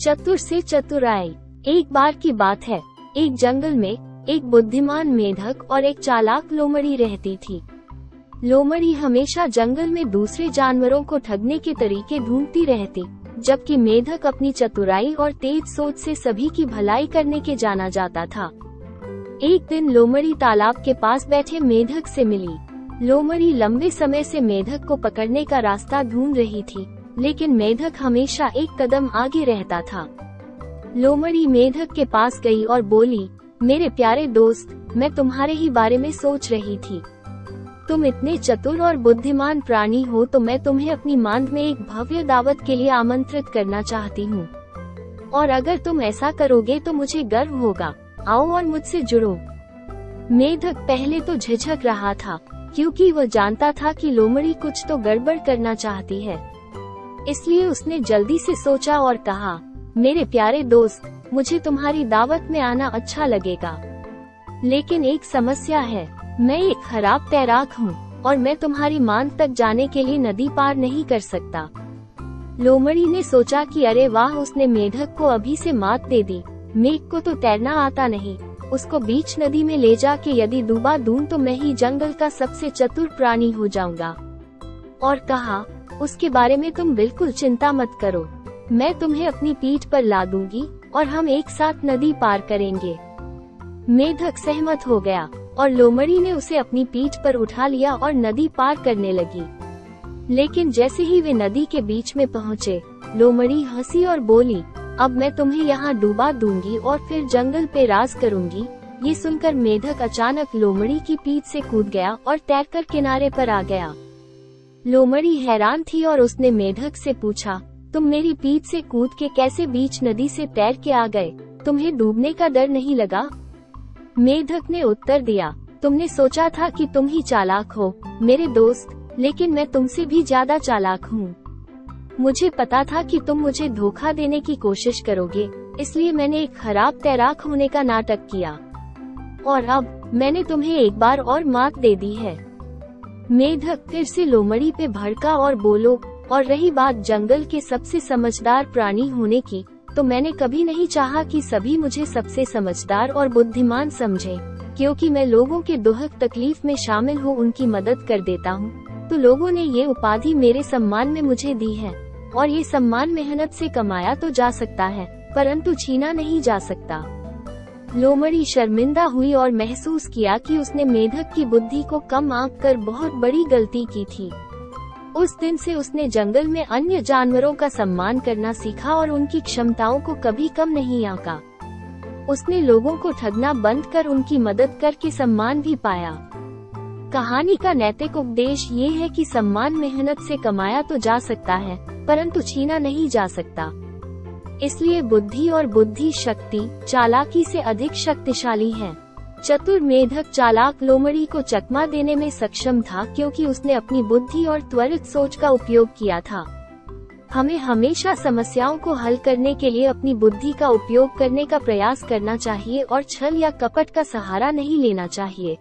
चतुर से चतुराई। एक बार की बात है। एक जंगल में एक बुद्धिमान मेढक और एक चालाक लोमड़ी रहती थी। लोमड़ी हमेशा जंगल में दूसरे जानवरों को ठगने के तरीके ढूंढती रहती, जबकि मेढक अपनी चतुराई और तेज सोच से सभी की भलाई करने के जाना जाता था। एक दिन लोमड़ी तालाब के पास बैठे मेढक से मिली। लोमड़ी लंबे समय से मेढक को पकड़ने का रास्ता ढूंढ रही थी। लेकिन मेधक हमेशा एक कदम आगे रहता था। लोमड़ी मेधक के पास गई और बोली, मेरे प्यारे दोस्त, मैं तुम्हारे ही बारे में सोच रही थी। तुम इतने चतुर और बुद्धिमान प्राणी हो तो मैं तुम्हें अपनी मांद में एक भव्य दावत के लिए आमंत्रित करना चाहती हूँ। और अगर तुम ऐसा करोगे तो मुझे गर्व होगा। आओ और मुझसे जुड़ो। मेधक पहले तो झिझक रहा था, क्योंकि वह जानता था कि लोमड़ी कुछ तो गड़बड़ करना चाहती है। इसलिए उसने जल्दी से सोचा और कहा, मेरे प्यारे दोस्त, मुझे तुम्हारी दावत में आना अच्छा लगेगा। लेकिन एक समस्या है, मैं एक खराब तैराक हूँ, और मैं तुम्हारी मान तक जाने के लिए नदी पार नहीं कर सकता। लोमड़ी ने सोचा कि अरे वाह, उसने मेढक को अभी से मात दे दी। मेघ को तो तैरना आता नहीं। उसको बीच नदी में ले जा के यदि डूबा दूँ तो मैं ही जंगल का सबसे चतुर प्राणी हो जाऊँगा। और कहा उसके बारे में तुम बिल्कुल चिंता मत करो। मैं तुम्हें अपनी पीठ पर ला दूँगी, और हम एक साथ नदी पार करेंगे। मेधक सहमत हो गया, और लोमड़ी ने उसे अपनी पीठ पर उठा लिया और नदी पार करने लगी। लेकिन जैसे ही वे नदी के बीच में पहुँचे, लोमड़ी हँसी और बोली, अब मैं तुम्हें यहाँ डूबा दूँगी और फिर जंगल पे राज करूँगी। ये सुनकर मेढक अचानक लोमड़ी की पीठ से कूद गया और तैरकर किनारे पर आ गया। लोमड़ी हैरान थी और उसने मेढक से पूछा, तुम मेरी पीठ से कूद के कैसे बीच नदी से तैर के आ गए? तुम्हें डूबने का डर नहीं लगा? मेढक ने उत्तर दिया, तुमने सोचा था कि तुम ही चालाक हो, मेरे दोस्त, लेकिन मैं तुमसे भी ज़्यादा चालाक हूँ। मुझे पता था कि तुम मुझे धोखा देने की कोशिश करोगे, इसलिए मैंने एक खराब तैराक होने का नाटक किया। और अब, मैंने तुम्हें एक बार और मात दे दी है। मेढक फिर से लोमड़ी पे भड़का और बोलो, और रही बात जंगल के सबसे समझदार प्राणी होने की तो मैंने कभी नहीं चाहा कि सभी मुझे सबसे समझदार और बुद्धिमान समझे, क्योंकि मैं लोगों के दुहक तकलीफ़ में शामिल हो, उनकी मदद कर देता हूँ। तो लोगों ने ये उपाधि मेरे सम्मान में मुझे दी है, और ये सम्मान मेहनत से कमाया तो जा सकता है, परंतु छीना नहीं जा सकता। लोमड़ी शर्मिंदा हुई और महसूस किया कि उसने मेढक की बुद्धि को कम आंक कर बहुत बड़ी गलती की थी। उस दिन से उसने जंगल में अन्य जानवरों का सम्मान करना सीखा और उनकी क्षमताओं को कभी कम नहीं आका। उसने लोगों को ठगना बंद कर उनकी मदद करके सम्मान भी पाया। कहानी का नैतिक उपदेश ये है कि सम्मान मेहनत से कमाया तो जा सकता है, परंतु छीना नहीं जा सकता। इसलिए बुद्धि और बुद्धि शक्ति चालाकी से अधिक शक्तिशाली है। चतुर मेधक चालाक लोमड़ी को चकमा देने में सक्षम था क्योंकि उसने अपनी बुद्धि और त्वरित सोच का उपयोग किया था। हमें हमेशा समस्याओं को हल करने के लिए अपनी बुद्धि का उपयोग करने का प्रयास करना चाहिए और छल या कपट का सहारा नहीं लेना चाहिए।